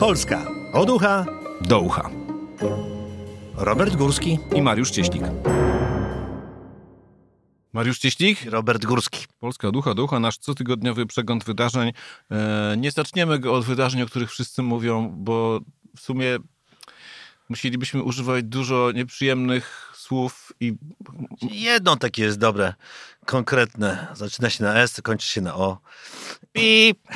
Polska od ucha do ucha. Robert Górski i Mariusz Cieślik. Mariusz Cieślik, Robert Górski. Polska Ducha Ducha, nasz cotygodniowy przegląd wydarzeń. E, nie zaczniemy go od wydarzeń, o których wszyscy mówią, bo w sumie musielibyśmy używać dużo nieprzyjemnych słów i... Jedno takie jest dobre, konkretne. Zaczyna się na S, kończy się na O. Pip!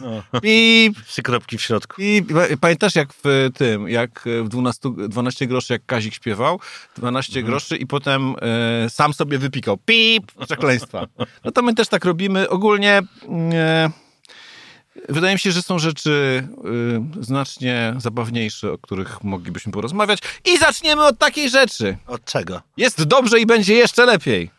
No. Pip! Trzy kropki w środku. Pip. Pamiętasz jak w tym, jak w 12, 12 groszy, jak Kazik śpiewał? 12 mhm. groszy i potem e, sam sobie wypikał. Pip! Przekleństwa. No to my też tak robimy. Ogólnie... E, Wydaje mi się, że są rzeczy y, znacznie zabawniejsze, o których moglibyśmy porozmawiać. I zaczniemy od takiej rzeczy. Od czego? Jest dobrze i będzie jeszcze lepiej.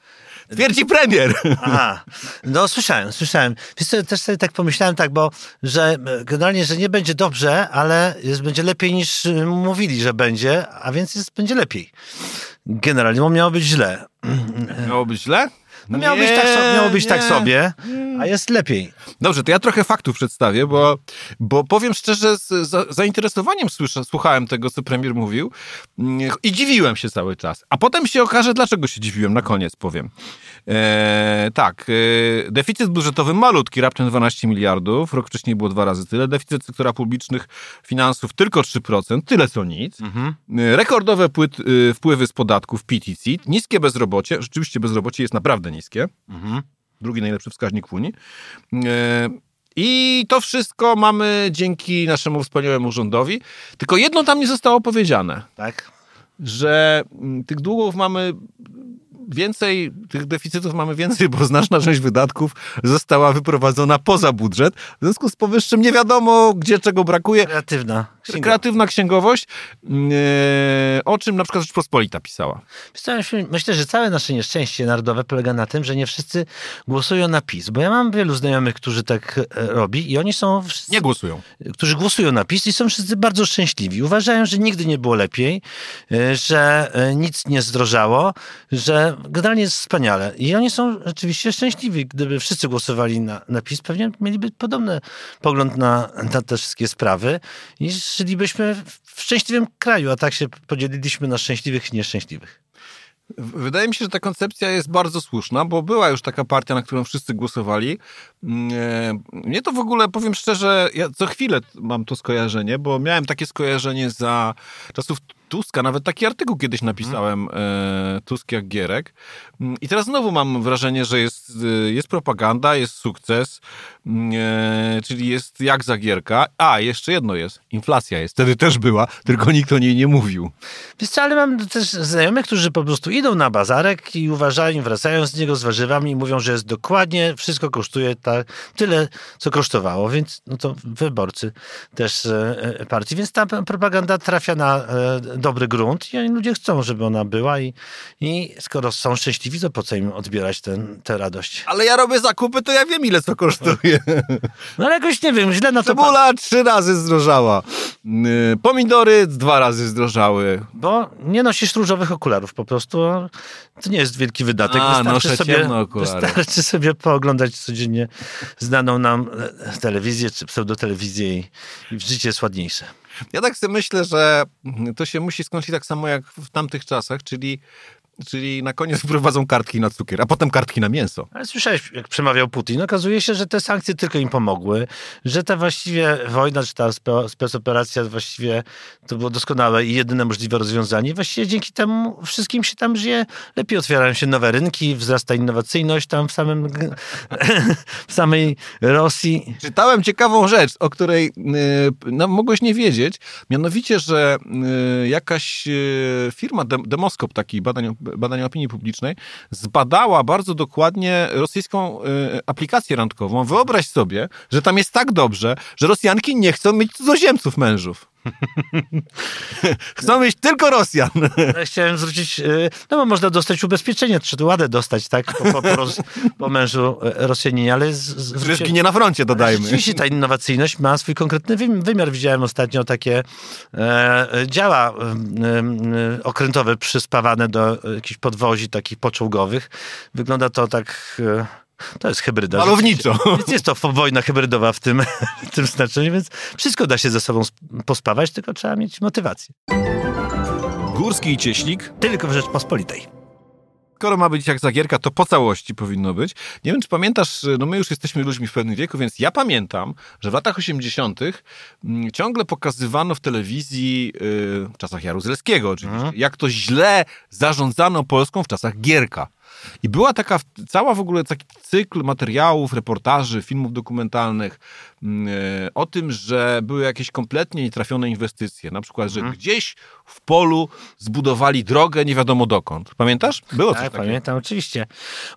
Twierdzi premier. Aha, no słyszałem, słyszałem. Wiesz co, też sobie tak pomyślałem tak, bo że generalnie, że nie będzie dobrze, ale jest, będzie lepiej niż y, mówili, że będzie, a więc jest, będzie lepiej. Generalnie, bo miało być źle. Miało być źle? No miało być, tak, so, miało być tak sobie, a jest lepiej. Dobrze, to ja trochę faktów przedstawię, bo, bo powiem szczerze, z za, zainteresowaniem słyszę, słuchałem tego, co premier mówił i dziwiłem się cały czas. A potem się okaże, dlaczego się dziwiłem, na koniec powiem. E, tak, e, deficyt budżetowy malutki, raptem 12 miliardów, rok wcześniej było dwa razy tyle, deficyt sektora publicznych finansów tylko 3%, tyle co nic. Mhm. E, rekordowe płyt, e, wpływy z podatków PTC, niskie bezrobocie, rzeczywiście bezrobocie jest naprawdę niskie. Mhm. Drugi najlepszy wskaźnik w Unii. E, I to wszystko mamy dzięki naszemu wspaniałemu rządowi. Tylko jedno tam nie zostało powiedziane. Tak. Że mm, tych długów mamy więcej, tych deficytów mamy więcej, bo znaczna część wydatków została wyprowadzona poza budżet. W związku z powyższym nie wiadomo, gdzie czego brakuje. Kreatywna. Księgowość. Kreatywna księgowość, e, o czym na przykład Rzeczpospolita pisała. Myślę, że całe nasze nieszczęście narodowe polega na tym, że nie wszyscy głosują na PiS, bo ja mam wielu znajomych, którzy tak e, robi i oni są... Wszyscy, nie głosują. Którzy głosują na PiS i są wszyscy bardzo szczęśliwi. Uważają, że nigdy nie było lepiej, e, że nic nie zdrożało, że generalnie jest wspaniale. I oni są rzeczywiście szczęśliwi. Gdyby wszyscy głosowali na, na PiS, pewnie mieliby podobny pogląd na, na te wszystkie sprawy i żylibyśmy w szczęśliwym kraju, a tak się podzieliliśmy na szczęśliwych i nieszczęśliwych. Wydaje mi się, że ta koncepcja jest bardzo słuszna, bo była już taka partia, na którą wszyscy głosowali. Mm, e, mnie to w ogóle, powiem szczerze, ja co chwilę mam to skojarzenie, bo miałem takie skojarzenie za czasów Tuska. Nawet taki artykuł kiedyś napisałem, hmm. Tusk jak Gierek. Mm, I teraz znowu mam wrażenie, że jest, e, jest propaganda, jest sukces, e, czyli jest jak za Gierka. A, jeszcze jedno jest, inflacja jest. Wtedy też była, tylko nikt o niej nie mówił. Wiesz co, ale mam też znajomych, którzy po prostu idą na bazarek i uważają, wracają z niego z warzywami i mówią, że jest dokładnie, wszystko kosztuje tak, tyle, co kosztowało, więc no to wyborcy też e, partii, więc ta propaganda trafia na e, dobry grunt i ludzie chcą, żeby ona była i, i skoro są szczęśliwi, to po co im odbierać tę radość? Ale ja robię zakupy, to ja wiem, ile co kosztuje. No ale jakoś nie wiem, źle na to... Cebula trzy razy zdrożała. Y, pomidory dwa razy zdrożały. Bo nie nosisz różowych okularów po prostu. To nie jest wielki wydatek. A, wystarczy, sobie, wystarczy sobie pooglądać codziennie znaną nam e, telewizję czy pseudotelewizję i, i życie jest ładniejsze. Ja tak sobie myślę, że to się musi skończyć tak samo jak w tamtych czasach, czyli Czyli na koniec wprowadzą kartki na cukier, a potem kartki na mięso. Ale słyszałeś, jak przemawiał Putin. Okazuje się, że te sankcje tylko im pomogły, że ta właściwie wojna, czy ta specoperacja właściwie to było doskonałe i jedyne możliwe rozwiązanie. Właściwie dzięki temu wszystkim się tam żyje lepiej, otwierają się nowe rynki, wzrasta innowacyjność tam w samym w samej Rosji. Czytałem ciekawą rzecz, o której y, no, mogłeś nie wiedzieć, mianowicie, że y, jakaś y, firma, Demoskop, taki badań badania opinii publicznej, zbadała bardzo dokładnie rosyjską y, aplikację randkową. Wyobraź sobie, że tam jest tak dobrze, że Rosjanki nie chcą mieć cudzoziemców mężów. Chcą mieć tylko Rosjan. Chciałem zwrócić, y, no bo można dostać ubezpieczenie, czy ładę dostać, tak, po, po, po, po mężu y, Rosjaninie, ale... Z, ginie na froncie, dodajmy. Rzeczywiście ta innowacyjność ma swój konkretny wymiar. Widziałem ostatnio takie e, działa e, okrętowe przyspawane do jakichś podwozi takich poczołgowych. Wygląda to tak... E, To jest hybryda. Malowniczo. Więc jest to wojna hybrydowa w tym, w tym znaczeniu, więc wszystko da się ze sobą pospawać, tylko trzeba mieć motywację. Górski i Cieślik. Tylko w Rzeczpospolitej. Skoro ma być jak Zagierka, to po całości powinno być. Nie wiem, czy pamiętasz, no my już jesteśmy ludźmi w pewnym wieku, więc ja pamiętam, że w latach 80. Mm, ciągle pokazywano w telewizji, yy, w czasach Jaruzelskiego oczywiście, mhm. jak to źle zarządzano Polską w czasach Gierka. I była taka cała w ogóle taki cykl materiałów, reportaży, filmów dokumentalnych mm, e, o tym, że były jakieś kompletnie nietrafione inwestycje. Na przykład, że mhm. gdzieś w polu zbudowali drogę nie wiadomo dokąd. Pamiętasz? Było tak, pamiętam, oczywiście.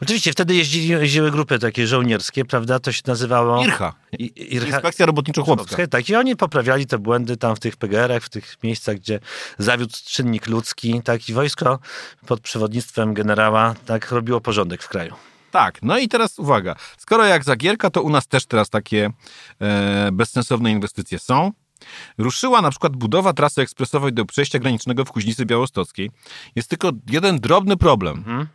Oczywiście wtedy jeździli, jeździły grupy takie żołnierskie, prawda? To się nazywało... Ircha. Ircha. Inspekcja Robotniczo-Chłopska. Tak, i oni poprawiali te błędy tam w tych PGR-ach, w tych miejscach, gdzie zawiódł czynnik ludzki, tak, i wojsko pod przewodnictwem generała, tak, robiło porządek w kraju. Tak, no i teraz uwaga. Skoro jak Zagierka, to u nas też teraz takie e, bezsensowne inwestycje są. Ruszyła na przykład budowa trasy ekspresowej do przejścia granicznego w Kuźnicy Białostockiej. Jest tylko jeden drobny problem. Hmm?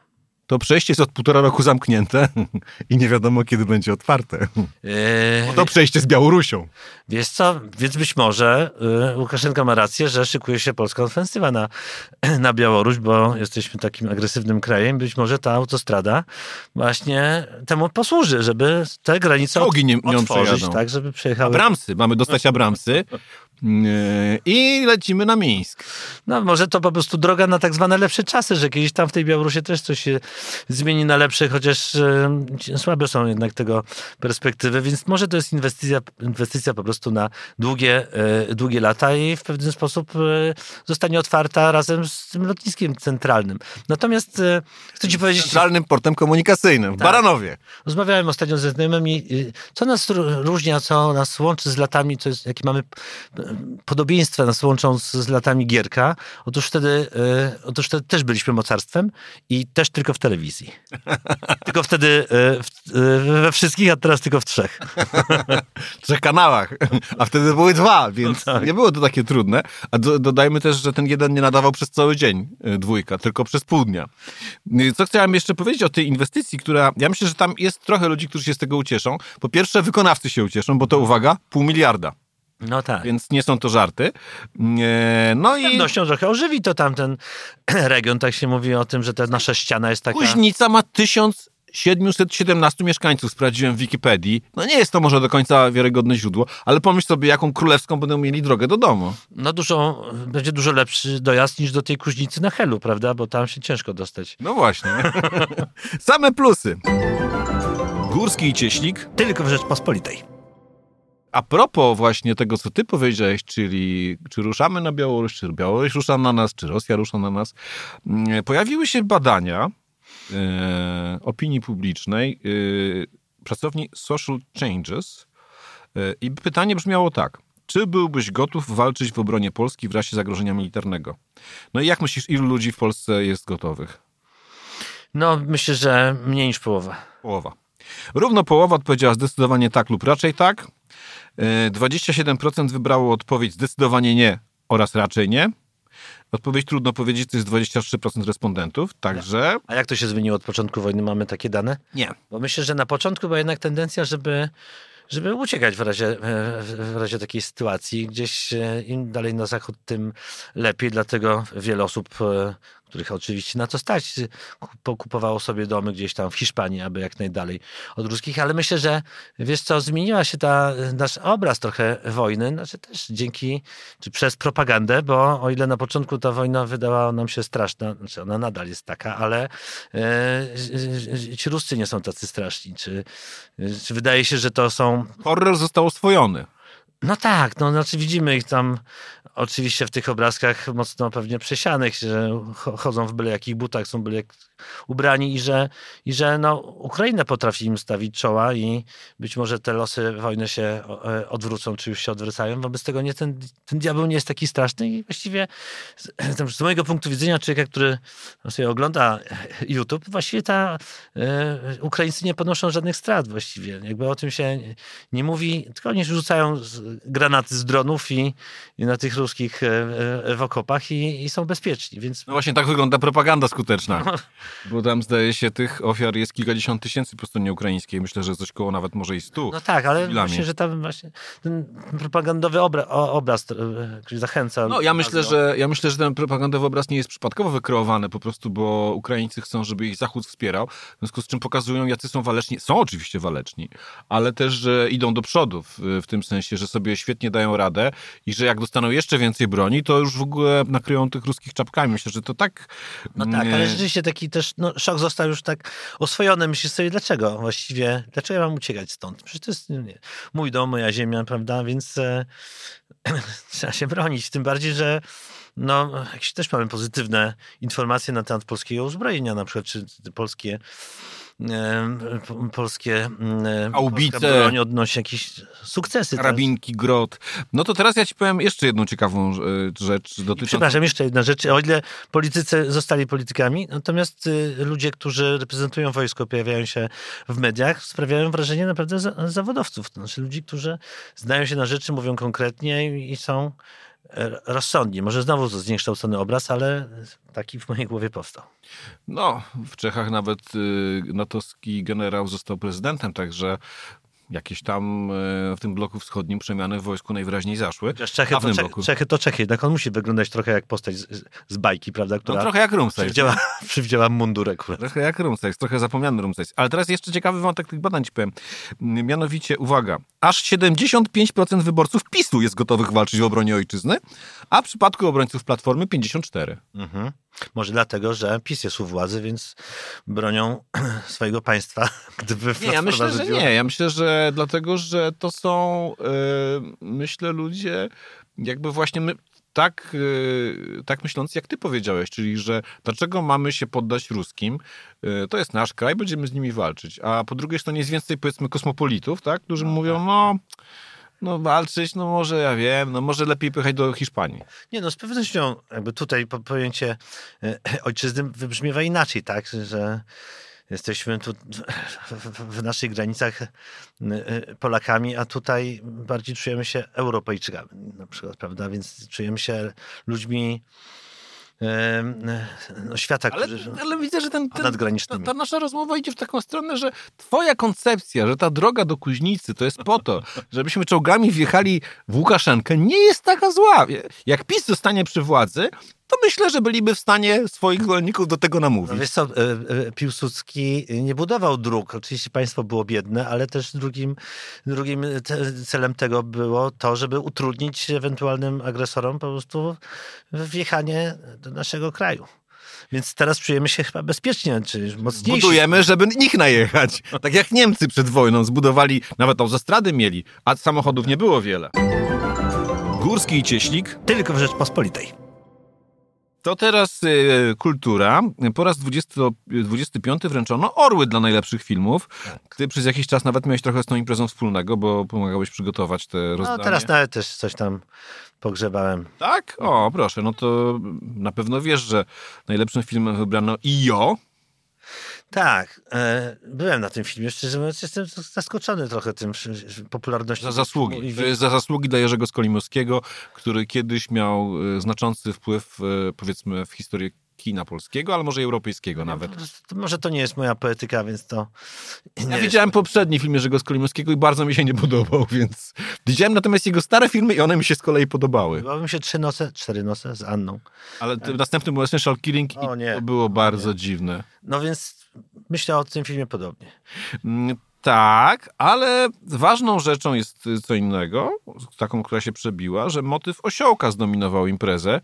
To przejście jest od półtora roku zamknięte i nie wiadomo, kiedy będzie otwarte. Eee... Bo to przejście z Białorusią. Wiesz co, więc być może y, Łukaszenka ma rację, że szykuje się polska ofensywa na, na Białoruś, bo jesteśmy takim agresywnym krajem. Być może ta autostrada właśnie temu posłuży, żeby te granice nie, nie otworzyć, tak, żeby przejechały... Abramsy, mamy dostać Abramsy. I lecimy na Mińsk. No może to po prostu droga na tak zwane lepsze czasy, że kiedyś tam w tej Białorusi też coś się zmieni na lepsze, chociaż e, słabe są jednak tego perspektywy, więc może to jest inwestycja, inwestycja po prostu na długie, e, długie lata i w pewien sposób e, zostanie otwarta razem z tym lotniskiem centralnym. Natomiast chcę ci powiedzieć... Centralnym portem komunikacyjnym w tak. Baranowie. Rozmawiałem ostatnio ze znajomymi, co nas różni, a co nas łączy z latami, co jest, jakie mamy podobieństwa nas łączą z, z latami Gierka. Otóż wtedy, e, otóż wtedy też byliśmy mocarstwem i też tylko w telewizji. tylko wtedy e, w, e, we wszystkich, a teraz tylko w trzech. trzech kanałach. A wtedy były dwa, więc no tak. nie było to takie trudne. A do, dodajmy też, że ten jeden nie nadawał przez cały dzień, dwójka, tylko przez pół dnia. Co chciałem jeszcze powiedzieć o tej inwestycji, która, ja myślę, że tam jest trochę ludzi, którzy się z tego ucieszą. Po pierwsze, wykonawcy się ucieszą, bo to, uwaga, pół miliarda. No tak. Więc nie są to żarty. No Z pewnością trochę ożywi to tamten region. Tak się mówi o tym, że ta nasza ściana jest taka... Kuźnica ma 1717 mieszkańców, sprawdziłem w Wikipedii. No nie jest to może do końca wiarygodne źródło, ale pomyśl sobie, jaką królewską będą mieli drogę do domu. No dużo, będzie dużo lepszy dojazd niż do tej Kuźnicy na Helu, prawda? Bo tam się ciężko dostać. No właśnie. Same plusy. Górski i Cieślik. Tylko w Rzeczpospolitej. A propos właśnie tego, co ty powiedziałeś, czyli czy ruszamy na Białoruś, czy Białoruś rusza na nas, czy Rosja rusza na nas, mm, pojawiły się badania e, opinii publicznej e, pracowni Social Changes e, i pytanie brzmiało tak. Czy byłbyś gotów walczyć w obronie Polski w razie zagrożenia militarnego? No i jak myślisz, ilu ludzi w Polsce jest gotowych? No, myślę, że mniej niż połowa. Połowa. Równo połowa odpowiedziała zdecydowanie tak lub raczej tak. 27% wybrało odpowiedź zdecydowanie nie oraz raczej nie. Odpowiedź trudno powiedzieć, to jest 23% respondentów, także... A jak to się zmieniło od początku wojny? Mamy takie dane? Nie. Bo myślę, że na początku była jednak tendencja, żeby, żeby uciekać w razie, w razie takiej sytuacji. Gdzieś e, im dalej na zachód, tym lepiej, dlatego wiele osób e, których oczywiście na to stać, pokupowało sobie domy gdzieś tam w Hiszpanii, aby jak najdalej od ruskich, ale myślę, że wiesz co, zmieniła się ta, nasz obraz trochę wojny, znaczy też dzięki, czy przez propagandę, bo o ile na początku ta wojna wydawała nam się straszna, znaczy ona nadal jest taka, ale e, ci Ruscy nie są tacy straszni, czy, czy wydaje się, że to są... Horror został oswojony. No tak, no znaczy widzimy ich tam oczywiście w tych obrazkach mocno pewnie przesianych, że chodzą w byle jakich butach, są byle jak ubrani i że, i że no, Ukraina potrafi im stawić czoła i być może te losy wojny się e, odwrócą, czy już się odwracają. Wobec tego nie, ten, ten diabeł nie jest taki straszny i właściwie z, z mojego punktu widzenia człowieka, który sobie ogląda YouTube, właściwie ta e, Ukraińcy nie ponoszą żadnych strat właściwie. Jakby o tym się nie mówi, tylko oni rzucają granaty z dronów i, i na tych ruskich e, e, w okopach i, i są bezpieczni, więc... No właśnie tak wygląda propaganda skuteczna. Bo tam zdaje się tych ofiar jest kilkadziesiąt tysięcy po stronie ukraińskiej. Myślę, że coś koło nawet może i stu. No tak, ale Chwilami. myślę, że tam właśnie ten propagandowy obra, obraz, e, który zachęca. No ja myślę, że ja myślę, że ten propagandowy obraz nie jest przypadkowo wykreowany po prostu, bo Ukraińcy chcą, żeby ich Zachód wspierał, w związku z czym pokazują, jacy są waleczni. Są oczywiście waleczni, ale też, że idą do przodu w, w tym sensie, że sobie świetnie dają radę i że jak dostaną jeszcze więcej broni, to już w ogóle nakryją tych ruskich czapkami. Myślę, że to tak... No tak, nie- ale rzeczywiście taki też no, szok został już tak oswojony. Myślisz sobie, dlaczego właściwie, dlaczego ja mam uciekać stąd? Przecież to jest nie, mój dom, moja ziemia, prawda? Więc e, trzeba się bronić. Tym bardziej, że no, jakieś też mamy pozytywne informacje na temat polskiego uzbrojenia, na przykład, czy polskie po- polskie e, Aubice. broń odnosi jakieś sukcesy. tak? Karabinki, grot. No to teraz ja ci powiem jeszcze jedną ciekawą e, rzecz I dotyczącą... Przepraszam, jeszcze jedna rzecz. O ile politycy zostali politykami, natomiast y, ludzie, którzy reprezentują wojsko, pojawiają się w mediach, sprawiają wrażenie naprawdę za, zawodowców. To znaczy ludzi, którzy znają się na rzeczy, mówią konkretnie i, i są e, rozsądni. Może znowu zniekształcony obraz, ale taki w mojej głowie powstał. No, w Czechach nawet y, natowski generał został prezydentem, także jakieś tam y, w tym bloku wschodnim przemiany w wojsku najwyraźniej zaszły. Czechy to, bloku. Czechy to Czechy, jednak on musi wyglądać trochę jak postać z, z bajki, prawda? No Która trochę jak Rumsfeld. przywdziała, przywdziała mundur akurat. Trochę jak Rumsfeld, trochę zapomniany Rumsfeld. Ale teraz jeszcze ciekawy wątek tych badań ci powiem. Mianowicie, uwaga, aż 75% wyborców PiSu jest gotowych walczyć w obronie ojczyzny, a w przypadku obrońców Platformy 54%. Mhm. Może dlatego, że PiS jest u władzy, więc bronią swojego państwa, gdyby Nie, ja myślę, że nie. Ja myślę, że dlatego, że to są, e, myślę, ludzie jakby właśnie my, tak, e, tak myślący, jak ty powiedziałeś, czyli że dlaczego mamy się poddać ruskim, E, to jest nasz kraj, będziemy z nimi walczyć. A po drugiej stronie jest więcej, powiedzmy, kosmopolitów, tak, którzy mówią, no... No walczyć, no może ja wiem, no może lepiej pojechać do Hiszpanii. Nie, no z pewnością jakby tutaj po- pojęcie e, ojczyzny wybrzmiewa inaczej, tak, że jesteśmy tu w- naszych granicach e, e, Polakami, a tutaj bardziej czujemy się Europejczykami na przykład, prawda, więc czujemy się ludźmi e, no, świata, Ale, którzy... ale widzę, że ten, ten, ta, ta nasza rozmowa idzie w taką stronę, że twoja koncepcja, że ta droga do Kuźnicy to jest po to, żebyśmy czołgami wjechali w Łukaszenkę, nie jest taka zła. Jak PiS zostanie przy władzy, to myślę, że byliby w stanie swoich zwolenników do tego namówić. wiesz co, e, e, Piłsudski nie budował dróg. Oczywiście państwo było biedne, ale też drugim, drugim celem tego było to, żeby utrudnić ewentualnym agresorom po prostu wjechanie do naszego kraju. Więc teraz czujemy się chyba bezpiecznie, czy mocniejsi. Budujemy, żeby nich najechać. Tak jak Niemcy przed wojną zbudowali, nawet autostrady mieli, a samochodów nie było wiele. Górski i Cieślik Tylko w Rzeczpospolitej. To teraz y, kultura. Po raz 20, 25 wręczono orły dla najlepszych filmów. Ty przez jakiś czas nawet miałeś trochę z tą imprezą wspólnego, bo pomagałeś przygotować te No rozdanie. teraz nawet też coś tam pogrzebałem. Tak? O, proszę. No to na pewno wiesz, że najlepszym filmem wybrano IO. Tak, e, byłem na tym filmie. Szczerze mówiąc, jestem zaskoczony trochę tym popularnością. Za zasługi. Za zasługi dla Jerzego Skolimowskiego, który kiedyś miał y, znaczący wpływ, y, powiedzmy, w historię kina polskiego, ale może europejskiego nawet. To Może to nie jest moja poetyka, więc to. Ja widziałem poprzedni film Jerzego Skolimowskiego i bardzo mi się nie podobał, więc widziałem natomiast jego stare filmy i one mi się z kolei podobały. Mi się trzy noce, cztery noce z Anną. Ale t- następny był Essential Killing i nie. to było bardzo dziwne. No więc myślę o tym filmie podobnie. Tak, ale ważną rzeczą jest co innego, taką, która się przebiła, że motyw osiołka zdominował imprezę.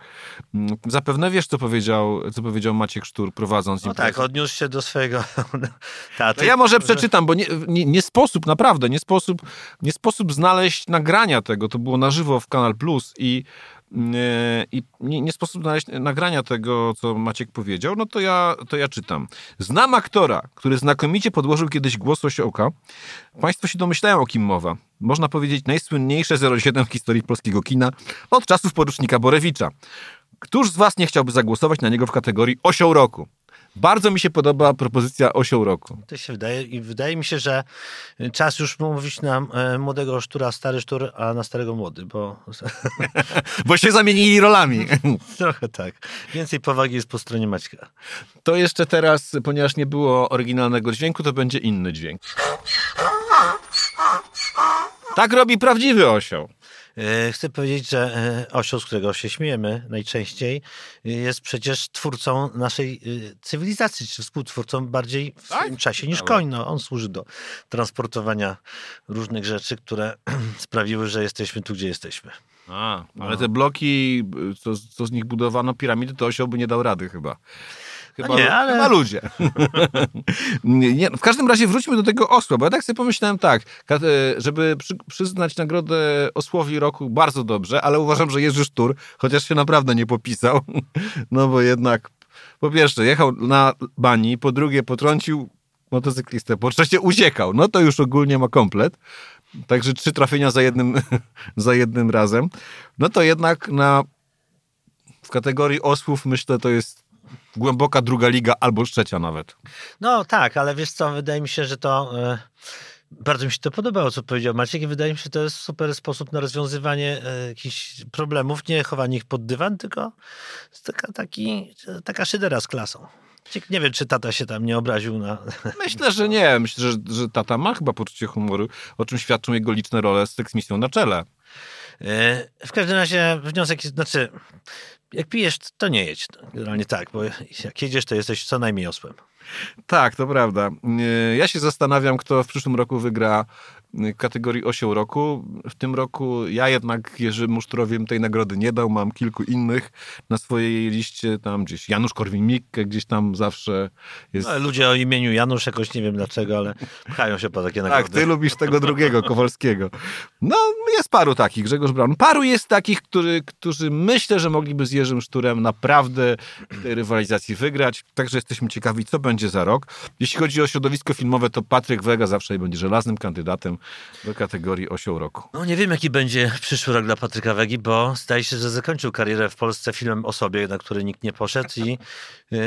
Mm, Zapewne wiesz, co powiedział, co powiedział Maciek Sztur prowadząc No imprezę. tak, odniósł się do swojego taty. Ja może przeczytam, bo nie, nie, nie sposób, naprawdę, nie sposób, nie sposób znaleźć nagrania tego. To było na żywo w Kanal Plus i, i nie, nie sposób znaleźć nagrania tego, co Maciek powiedział. No to ja, to ja czytam. Znam aktora, który znakomicie podłożył kiedyś głos osiołka. Państwo się domyślają, o kim mowa. Można powiedzieć najsłynniejsze 07 w historii polskiego kina od czasów porucznika Borewicza. Któż z was nie chciałby zagłosować na niego w kategorii osioł roku? Bardzo mi się podoba propozycja osioł roku. To się wydaje i wydaje mi się, że czas już mówić na e, młodego sztura stary sztur, a na starego młody, bo Bo się zamienili rolami. trochę tak. Więcej powagi jest po stronie Maćka. To jeszcze teraz, ponieważ nie było oryginalnego dźwięku, to będzie inny dźwięk. Tak robi prawdziwy osioł. E, Chcę powiedzieć, że e, osioł, z którego się śmiejemy najczęściej, e, jest przecież twórcą naszej cywilizacji, czy współtwórcą bardziej w Tak? swoim czasie niż koń. No, on służy do transportowania różnych rzeczy, które sprawiły, że jesteśmy tu, gdzie jesteśmy. A, ale No. te bloki, co, co z nich budowano, piramidy, to osioł by nie dał rady chyba. Chyba, nie, ale- chyba ludzie. nie, w każdym razie wróćmy do tego osła, bo ja tak sobie pomyślałem tak, e, żeby przy, przyznać nagrodę osłowi roku bardzo dobrze, ale uważam, że Jerzy Sztur, chociaż się naprawdę nie popisał, no bo jednak po pierwsze jechał na bani, po drugie potrącił motocyklistę, po trzecie uciekał, no to już ogólnie ma komplet. Także trzy trafienia za jednym, za jednym razem. No to jednak na, w kategorii osłów myślę to jest głęboka druga liga albo trzecia nawet. No tak, ale wiesz co, wydaje mi się, że to... E, bardzo mi się to podobało, co powiedział Maciek i wydaje mi się, że to jest super sposób na rozwiązywanie e, jakichś problemów, nie chowanie ich pod dywan, tylko taka, taki, taka szydera z klasą. Nie wiem, czy tata się tam nie obraził na... Myślę, że nie. Myślę, że, że tata ma chyba poczucie humoru, o czym świadczą jego liczne role z seksmisją na czele. E, W każdym razie wniosek jest, znaczy, jak pijesz, to nie jedź. Generalnie tak, bo jak jedziesz, to jesteś co najmniej osłem. Tak, to prawda. E, Ja się zastanawiam, kto w przyszłym roku wygra kategorii osioł roku. W tym roku ja jednak Jerzemu Szturowi tej nagrody nie dał. Mam kilku innych na swojej liście. Tam gdzieś Janusz Korwin-Mikke gdzieś tam zawsze jest. No, ludzie o imieniu Janusz jakoś nie wiem dlaczego, ale pchają się po takie nagrody. Tak, ty lubisz tego drugiego, Kowalskiego. No, jest paru takich, Grzegorz Braun. Paru jest takich, który, którzy myślę, że mogliby z Jerzym Szturem naprawdę tej rywalizacji wygrać. Także jesteśmy ciekawi, co będzie za rok. Jeśli chodzi o środowisko filmowe, to Patryk Wega zawsze będzie żelaznym kandydatem do kategorii osioł roku. No nie wiem, jaki będzie przyszły rok dla Patryka Wegi, bo zdaje się, że zakończył karierę w Polsce filmem o sobie, na który nikt nie poszedł i yy,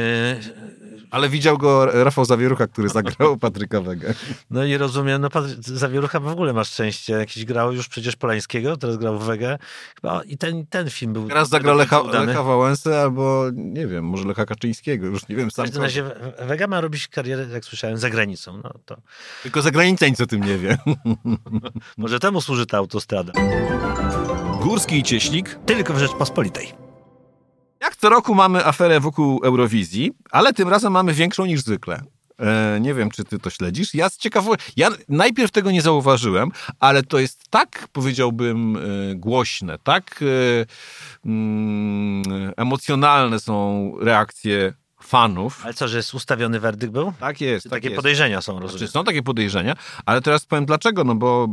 Ale widział go Rafał Zawierucha, który zagrał Patryka Wegę. no i rozumiem, no Patryk Zawierucha w ogóle ma szczęście, jakiś grał już przecież Polańskiego, teraz grał w Wegę chyba i ten, ten film był Teraz zagra Lecha, udany. Lecha Wałęsę albo, nie wiem, może Lecha Kaczyńskiego, już nie wiem W sam. każdym co. razie Wega ma robić karierę, jak słyszałem, za granicą. No to Tylko za granicą nic o tym nie wie. może temu służy ta autostrada. Górski i Cieślik Tylko w Rzeczpospolitej. Jak co roku mamy aferę wokół Eurowizji, ale tym razem mamy większą niż zwykle. E, nie wiem, czy ty to śledzisz. Ja z ciekawości, ja najpierw tego nie zauważyłem, ale to jest tak, powiedziałbym, e, głośne, tak e, mm, emocjonalne są reakcje fanów. Ale co, że jest ustawiony werdykt był? Tak jest, tak Takie jest. podejrzenia są, Znaczy, rozumiem. są takie podejrzenia, ale teraz powiem dlaczego, no bo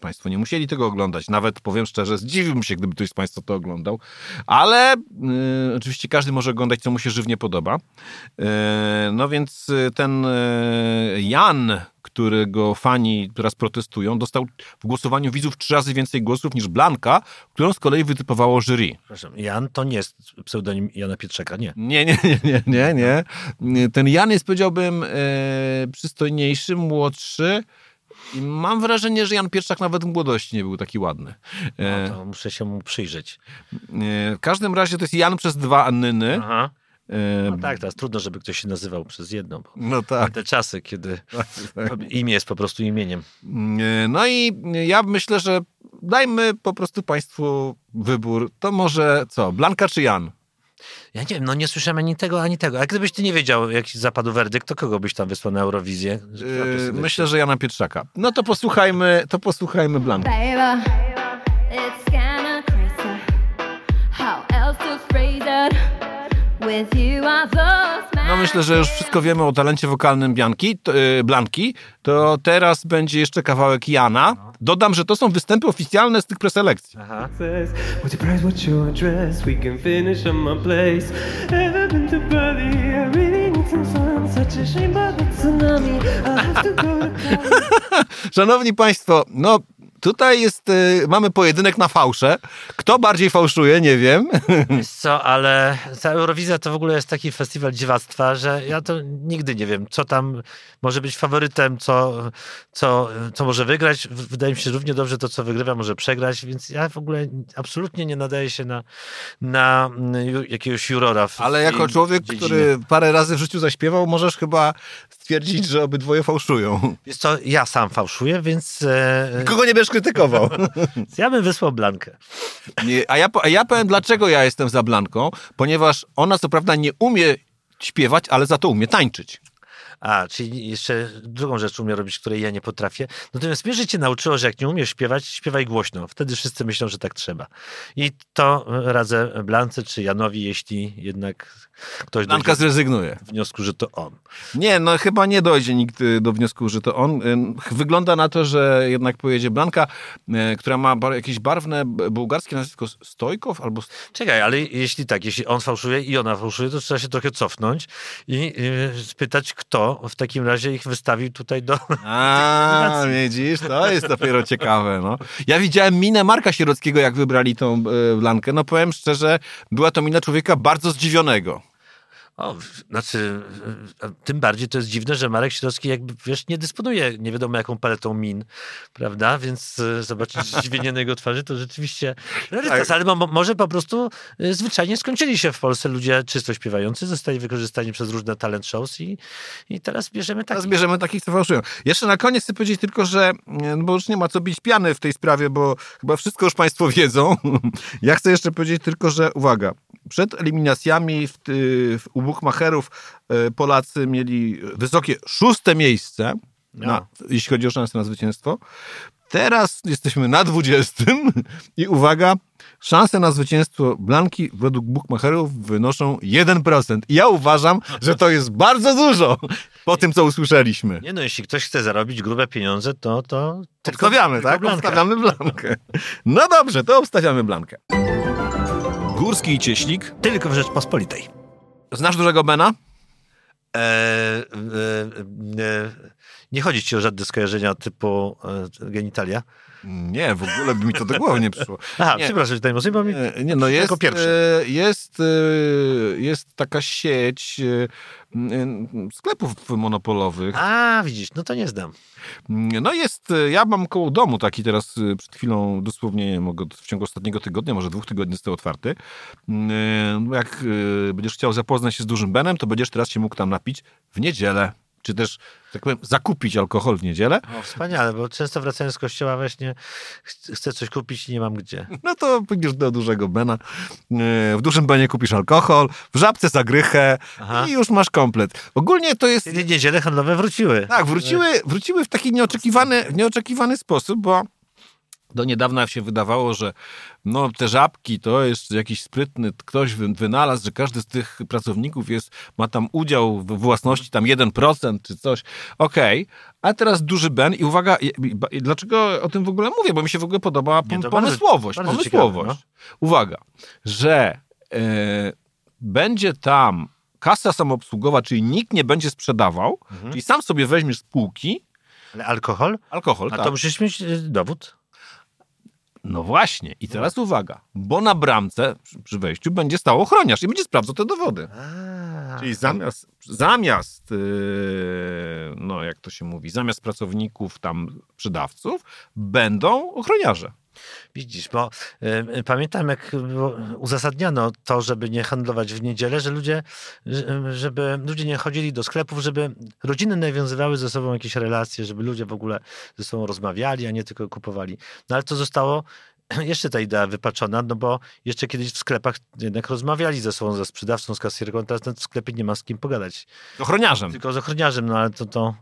Państwo nie musieli tego oglądać. Nawet powiem szczerze, zdziwiłbym się, gdyby ktoś z Państwa to oglądał, ale y, oczywiście każdy może oglądać, co mu się żywnie podoba. Y, no więc y, ten y, Jan, którego fani teraz protestują, dostał w głosowaniu widzów trzy razy więcej głosów niż Blanka, którą z kolei wytypowało jury. Przepraszam, Jan to nie jest pseudonim Jana Pietrzaka, nie. Nie, nie, nie, nie, nie, nie. Ten Jan jest, powiedziałbym, e, przystojniejszy, młodszy. I mam wrażenie, że Jan Pierczak nawet w młodości nie był taki ładny. E, No, to muszę się mu przyjrzeć. e, w każdym razie to jest Jan przez dwa Anyny. Aha. No tak, teraz trudno, żeby ktoś się nazywał przez jedną. Bo no tak. te czasy, kiedy tak. imię jest po prostu imieniem. No i ja myślę, że dajmy po prostu Państwu wybór. To może co, Blanka czy Jan? Ja nie wiem, no nie słyszałem ani tego, ani tego. A gdybyś ty nie wiedział, jaki zapadł werdykt, to kogo byś tam wysłał na Eurowizję? E, myślę, że Jana Pietrzaka. No to posłuchajmy, to posłuchajmy Blanki. Baby, No myślę, że już wszystko wiemy o talencie wokalnym Bianki, to, y, Blanki. To teraz będzie jeszcze kawałek Jana. Dodam, że to są występy oficjalne z tych preselekcji. Aha. Szanowni Państwo, no tutaj jest, y, mamy pojedynek na fałsze. Kto bardziej fałszuje, nie wiem. Wiesz co, ale ta Eurowizja to w ogóle jest taki festiwal dziwactwa, że ja to nigdy nie wiem, co tam może być faworytem, co, co, co może wygrać. W- Wydaje mi się, równie dobrze to, co wygrywa, może przegrać, więc ja w ogóle absolutnie nie nadaję się na, na mm, jakiegoś jurora. W Ale jako człowiek, dziedzinie. który parę razy w życiu zaśpiewał, możesz chyba stwierdzić, że obydwoje fałszują. Wiesz co, ja sam fałszuję, więc e, Kogo nie będziesz krytykował? ja bym wysłał Blankę. Nie, a, ja, a ja powiem, dlaczego ja jestem za Blanką, ponieważ ona co prawda nie umie śpiewać, ale za to umie tańczyć. A, czyli jeszcze drugą rzecz umie robić, której ja nie potrafię. Natomiast mnie życie nauczyło, że jak nie umiesz śpiewać, śpiewaj głośno. Wtedy wszyscy myślą, że tak trzeba. I to radzę Blance czy Janowi, jeśli jednak ktoś Blanka zrezygnuje. do wniosku, że to on. Nie, no chyba nie dojdzie nikt y, do wniosku, że to on. Y, Wygląda na to, że jednak pojedzie Blanka, y, która ma jakieś barwne bułgarskie nazwisko Stojkow albo... Czekaj, ale jeśli tak, jeśli on fałszuje i ona fałszuje, to trzeba się trochę cofnąć i yy, spytać, kto w takim razie ich wystawił tutaj do... A, widzisz, to jest dopiero ciekawe. No. Ja widziałem minę Marka Sierockiego, jak wybrali tą Blankę. No powiem szczerze, była to mina człowieka bardzo zdziwionego. O, znaczy, e, tym bardziej to jest dziwne, że Marek Środowski jakby, wiesz, nie dysponuje nie wiadomo jaką paletą min, prawda? Więc e, zobaczyć zdziwienie na jego twarzy to rzeczywiście rarytas, ale mo, mo- może po prostu e, zwyczajnie skończyli się w Polsce ludzie czysto śpiewający, zostali wykorzystani przez różne talent shows i, i teraz bierzemy Teraz takich. bierzemy takich, co fałszują. Jeszcze na koniec chcę powiedzieć tylko, że no bo już nie ma co bić piany w tej sprawie, bo chyba wszystko już Państwo wiedzą. Ja chcę jeszcze powiedzieć tylko, że uwaga, przed eliminacjami w, w, u Buchmacherów e, Polacy mieli wysokie szóste miejsce, No. na, jeśli chodzi o szanse na zwycięstwo. Teraz jesteśmy na 20 i uwaga, szanse na zwycięstwo Blanki według Buchmacherów wynoszą 1%. I ja uważam, że to jest bardzo dużo po tym, co usłyszeliśmy. Nie no, jeśli ktoś chce zarobić grube pieniądze, to... to tylko- Obstawiamy, tylko tak? Blanka. Obstawiamy Blankę. No dobrze, to obstawiamy Blankę. Górski i Cieślik. Tylko w Rzeczpospolitej. Znasz dużego Bena? E, e, e, nie chodzi ci o żadne skojarzenia typu e, genitalia? Nie, w ogóle by mi to do głowy nie przyszło. Aha, Nie. przepraszam, tutaj bo mi... E, Nie, no jest, e, jest, e, jest taka sieć e, sklepów monopolowych. A, widzisz, no to nie znam. No jest, ja mam koło domu taki teraz przed chwilą, dosłownie nie mogę- w ciągu ostatniego tygodnia, może dwóch tygodni został otwarty. Mm, e, Jak będziesz chciał zapoznać się z dużym Benem, to będziesz teraz się mógł tam napić w niedzielę. Czy też, tak powiem, zakupić alkohol w niedzielę. O, wspaniale, bo często wracając z kościoła właśnie ch- chcę coś kupić i nie mam gdzie. No to pójdziesz do dużego Bena. E, W dużym Benie kupisz alkohol, w żabce zagrychę Aha. i już masz komplet. Ogólnie to jest niedziele handlowe wróciły. Tak, wróciły, wróciły w taki nieoczekiwany, nieoczekiwany sposób, bo do niedawna się wydawało, że no, te żabki to jest jakiś sprytny ktoś wy- wynalazł, że każdy z tych pracowników jest, ma tam udział w własności tam 1% czy coś. Okej, a teraz duży Ben i uwaga, dlaczego o tym w ogóle mówię, bo mi się w ogóle podoba Nie, pom- bardzo- pomysłowość. bardzo pomysłowość. ciekawe, Uwaga, że e, będzie tam kasa samoobsługowa, czyli nikt nie będzie sprzedawał, Mhm. czyli sam sobie weźmiesz z półki Ale alkohol? alkohol. A tak. to musisz mieć e, dowód. No właśnie. I teraz uwaga, bo na bramce przy- wejściu będzie stał ochroniarz i będzie sprawdzał te dowody. A, Czyli zamiast, zamiast yy, no jak to się mówi, zamiast pracowników tam sprzedawców, będą ochroniarze. Widzisz, bo e, pamiętam, jak uzasadniano to, żeby nie handlować w niedzielę, że ludzie, że- żeby ludzie nie chodzili do sklepów, żeby rodziny nawiązywały ze sobą jakieś relacje, żeby ludzie w ogóle ze sobą rozmawiali, a nie tylko kupowali. No ale to zostało jeszcze ta idea wypaczona, no bo jeszcze kiedyś w sklepach jednak rozmawiali ze sobą, ze sprzedawcą, z kasjerką, teraz w sklepie nie ma z kim pogadać. Ochroniarzem. Tylko z ochroniarzem, no ale to to...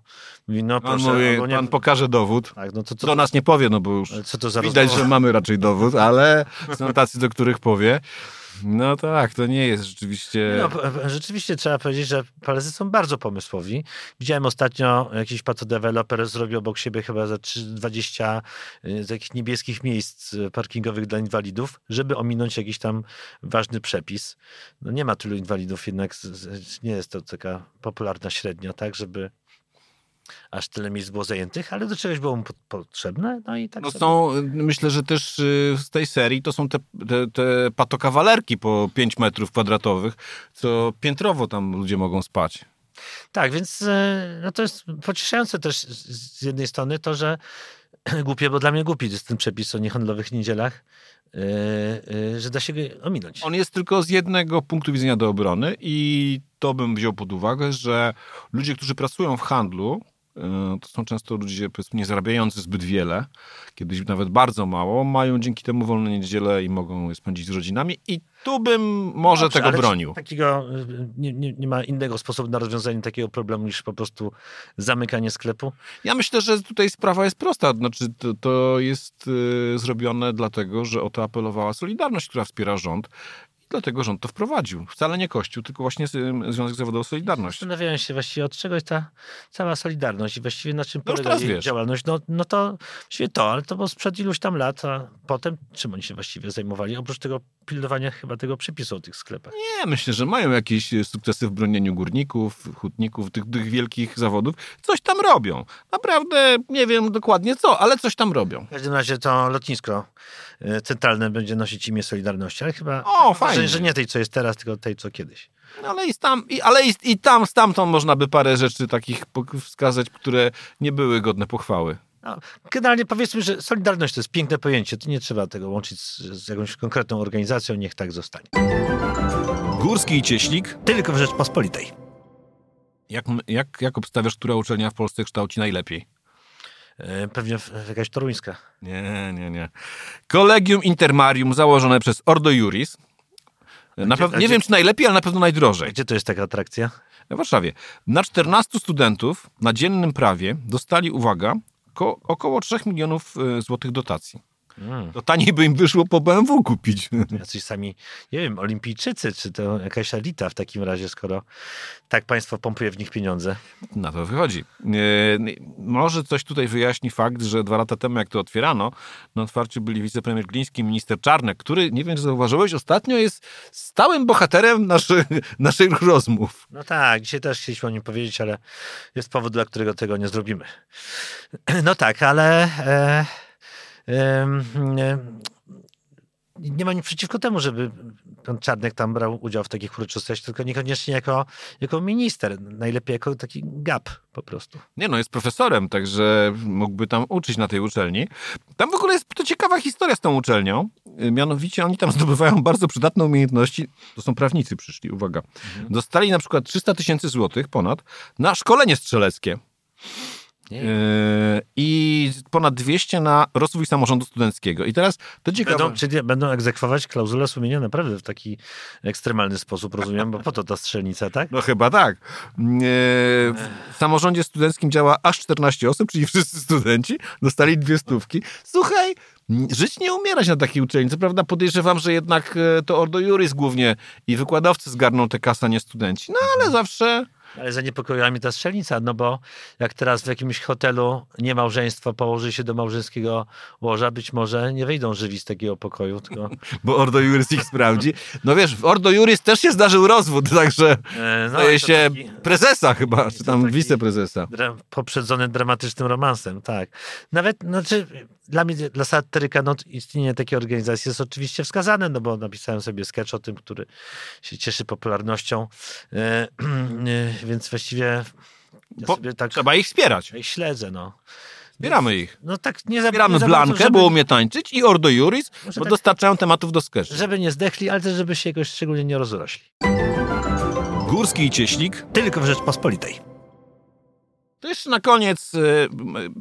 Mówi, no Pan, proszę, mówi, albo nie, pan pokaże dowód. tak, no to, to, Do nas nie powie, no bo już widać, rozmowa? że mamy raczej dowód, ale są tacy, do których powie. No tak, to nie jest rzeczywiście... No, p- p- rzeczywiście trzeba powiedzieć, że Palezy są bardzo pomysłowi. Widziałem ostatnio jakiś patodeweloper zrobił obok siebie chyba za 3 20 y, takich niebieskich miejsc parkingowych dla inwalidów, żeby ominąć jakiś tam ważny przepis. No nie ma tylu inwalidów, jednak nie jest to taka popularna średnia, tak, żeby aż tyle miejsc było zajętych, ale do czegoś było mu po- potrzebne, no i tak No są, y, myślę, że też y, z tej serii to są te, te, te patokawalerki po 5 metrów kwadratowych, co piętrowo tam ludzie mogą spać. Tak, więc e, no to jest pocieszające też z jednej strony to, że głupie, bo dla mnie głupi jest ten przepis o niehandlowych niedzielach, e, że da się go ominąć. On jest tylko z jednego punktu widzenia do obrony i to bym wziął pod uwagę, że ludzie, którzy pracują w handlu, y, to są często ludzie powiedzmy nie zarabiający zbyt wiele, kiedyś nawet bardzo mało, mają dzięki temu wolne niedzielę i mogą je spędzić z rodzinami i tu bym może Dobrze, tego bronił. Takiego, y, nie, nie, nie ma innego sposobu na rozwiązanie takiego problemu niż po prostu zamykanie sklepu. Ja myślę, że tutaj sprawa jest prosta. Znaczy, to, to jest y, zrobione dlatego, że o to apelowała Solidarność, która wspiera rząd. Dlatego rząd to wprowadził. Wcale nie Kościół, tylko właśnie Związek Zawodowy Solidarność. Zastanawiałem się właściwie od czego jest ta cała solidarność i właściwie na czym No polega jej wiesz. działalność. No, no to właściwie to, ale to było sprzed iluś tam lat, a potem czym oni się właściwie zajmowali? Oprócz tego pilnowania chyba tego przepisu o tych sklepach. Nie, myślę, że mają jakieś y, sukcesy w bronieniu górników, hutników, tych, tych wielkich zawodów. Coś tam robią. Naprawdę nie wiem dokładnie co, ale coś tam robią. W każdym razie to lotnisko y, centralne będzie nosić imię Solidarności, ale chyba O, mam fajnie. Wrażenie, że nie tej, co jest teraz, tylko tej, co kiedyś. No, ale i tam, i, ale i, i tam, stamtąd można by parę rzeczy takich wskazać, które nie były godne pochwały. No, generalnie powiedzmy, że Solidarność to jest piękne pojęcie, to nie trzeba tego łączyć z, z jakąś konkretną organizacją, niech tak zostanie. Górski i Cieślik Tylko w Rzeczpospolitej. Jak, jak, jak obstawiasz, która uczelnia w Polsce kształci najlepiej? Y, Pewnie jakaś toruńska. Nie, nie, nie. Kolegium Intermarium założone przez Ordo Juris. Na gdzie- nie gdzie- wiem, czy najlepiej, ale na pewno najdrożej. Gdzie to jest taka atrakcja? W Warszawie. Na 14 studentów na dziennym prawie dostali, uwaga, ko- około 3 milionów e, złotych dotacji. Mm. To taniej by im wyszło po BMW kupić. Jacyś sami, nie wiem, olimpijczycy, czy to jakaś elita w takim razie, skoro tak państwo pompuje w nich pieniądze. Na to wychodzi. E, może coś tutaj wyjaśni fakt, że dwa lata temu, jak to otwierano, na otwarciu byli wicepremier Gliński i minister Czarnek, który, nie wiem, czy zauważyłeś, ostatnio jest stałym bohaterem naszych, naszych rozmów. No tak, dzisiaj też chcieliśmy o nim powiedzieć, ale jest powód, dla którego tego nie zrobimy. No tak, ale e, nie ma nic przeciwko temu, żeby pan Czarnek tam brał udział w takich uroczystościach, tylko niekoniecznie jako, jako minister, najlepiej jako taki gap po prostu. Nie no, jest profesorem, także mógłby tam uczyć na tej uczelni. Tam w ogóle jest to ciekawa historia z tą uczelnią. Y, Mianowicie oni tam zdobywają bardzo przydatne umiejętności. To są prawnicy przyszli, uwaga. Dostali na przykład 300 tysięcy złotych ponad na szkolenie strzeleckie. Yy, I ponad 200 na rozwój samorządu studenckiego. I teraz to ciekawe. Będą, czyli będą egzekwować klauzulę sumienia naprawdę w taki ekstremalny sposób, rozumiem, bo po to ta strzelnica, tak? No chyba tak. Yy, W samorządzie studenckim działa aż 14 osób, czyli wszyscy studenci dostali dwie stówki. Słuchaj, żyć nie umierać na takiej uczelni. Co prawda podejrzewam, że jednak e, to Ordo Juris głównie i wykładowcy zgarną te kasa, nie studenci. No ale zawsze... Ale zaniepokoiła mnie ta strzelnica, no bo jak teraz w jakimś hotelu nie małżeństwo położy się do małżeńskiego łoża, być może nie wyjdą żywi z takiego pokoju, tylko Bo Ordo Juris ich sprawdzi. No wiesz, w Ordo Juris też się zdarzył rozwód, także e, no, to się taki prezesa chyba, czy tam wiceprezesa. dra- poprzedzony dramatycznym romansem, tak. Nawet, znaczy, dla mnie, dla satyryka, no, istnienie takiej organizacji jest oczywiście wskazane, no bo napisałem sobie sketch o tym, który się cieszy popularnością, e, e, więc właściwie ja sobie tak Trzeba ich wspierać. ich śledzę, no. Wspieramy ich. No tak nie nie za Blankę, żeby- bo umie tańczyć i Ordo Juris, Może bo tak- dostarczają tematów do sketchu. Żeby nie zdechli, ale też żeby się jakoś szczególnie nie rozrośli. Górski i Cieślik. Tylko w Rzeczpospolitej. To jeszcze na koniec y,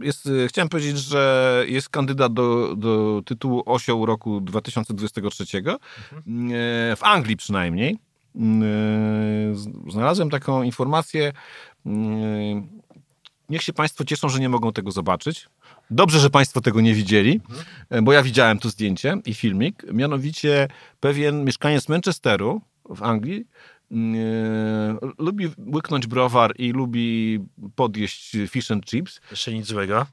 jest, y, chciałem powiedzieć, że jest kandydat do, do tytułu Osioł roku 2023. Y, W Anglii przynajmniej. Z- Znalazłem taką informację. y, Niech się Państwo cieszą, że nie mogą tego zobaczyć. Dobrze, że Państwo tego nie widzieli, y, bo ja widziałem to zdjęcie i filmik. Mianowicie pewien mieszkaniec Manchesteru w Anglii y, lubi łyknąć browar i lubi podjeść fish and chips. Jeszcze nic złego.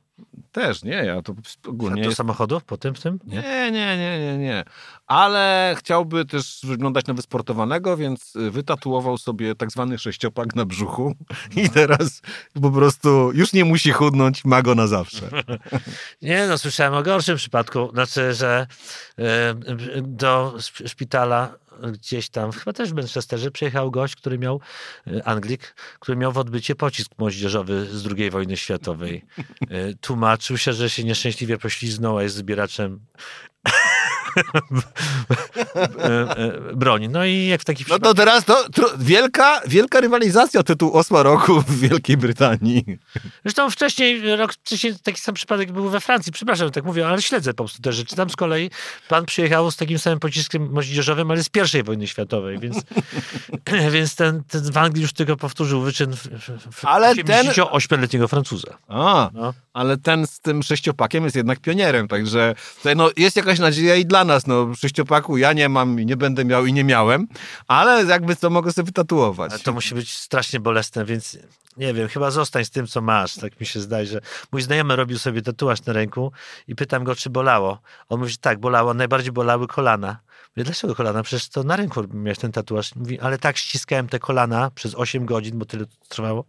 Też, nie, ja to ogólnie... Do samochodów po tym, w tym? Nie. Nie, nie, nie, nie, nie. Ale chciałby też wyglądać na wysportowanego, więc y, wytatuował sobie tak zwany sześciopak na brzuchu i teraz po prostu już nie musi chudnąć, ma go na zawsze. Nie, no słyszałem o gorszym przypadku. Znaczy, że e, do szp- szpitala gdzieś tam, chyba też w Manchesterze, przyjechał gość, który miał, e, Anglik, który miał w odbycie pocisk moździerzowy z II wojny światowej. E, Tłumaczył się, że się nieszczęśliwie pośliznął, a jest zbieraczem broni. No i jak w takich No to teraz to, wielka, wielka rywalizacja o tytuł Osła Roku w Wielkiej Brytanii. Zresztą wcześniej, rok wcześniej taki sam przypadek był we Francji. Przepraszam, tak mówię, ale śledzę po prostu te rzeczy. Tam z kolei pan przyjechał z takim samym pociskiem moździerzowym, ale z pierwszej wojny światowej, więc, więc ten, ten w Anglii już tylko powtórzył wyczyn w, w, Ale ten- 88-letniego Francuza. A, No. ale ten z tym sześciopakiem jest jednak pionierem, także tutaj, no, jest jakaś nadzieja i dla nas. No, sześciopaku ja nie mam i nie będę miał i nie miałem, ale jakby to mogę sobie wytatuować. Ale to musi być strasznie bolesne, więc nie wiem, chyba zostań z tym, co masz. Tak mi się zdaje, że mój znajomy robił sobie tatuaż na ręku i pytam go, czy bolało. On mówi, że tak, bolało, najbardziej bolały kolana. Mówię, dlaczego kolana? Przecież to na ręku miałeś ten tatuaż. Mówi, ale tak ściskałem te kolana przez 8 godzin, bo tyle trwało,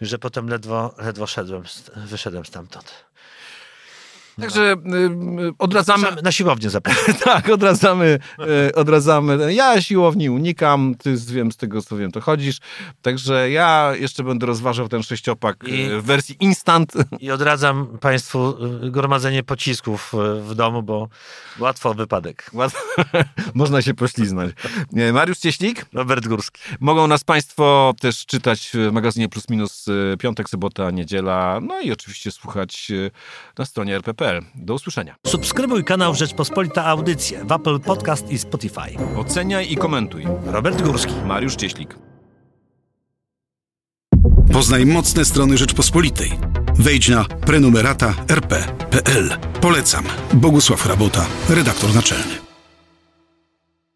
że potem ledwo, ledwo szedłem, wyszedłem stamtąd. Także y, y, odradzamy, Na siłownię zapraszam. tak, odradzamy, y, odradzamy. Ja siłowni unikam, ty z- wiem z tego, co wiem, to chodzisz. Także ja jeszcze będę rozważał ten sześciopak I- w wersji instant. I odradzam Państwu gromadzenie pocisków w domu, bo łatwo wypadek. Można się pośliznąć. Mariusz Cieślik. Robert Górski. Mogą nas Państwo też czytać w magazynie Plus Minus piątek, sobota, niedziela, no i oczywiście słuchać na stronie rpp.pl. Do usłyszenia. Subskrybuj kanał Rzeczpospolita Audycje w Apple Podcast i Spotify. Oceniaj i komentuj. Robert Górski. Mariusz Cieślik. Poznaj mocne strony Rzeczpospolitej. Wejdź na prenumerata rp.pl. Polecam. Bogusław Rabota, redaktor naczelny.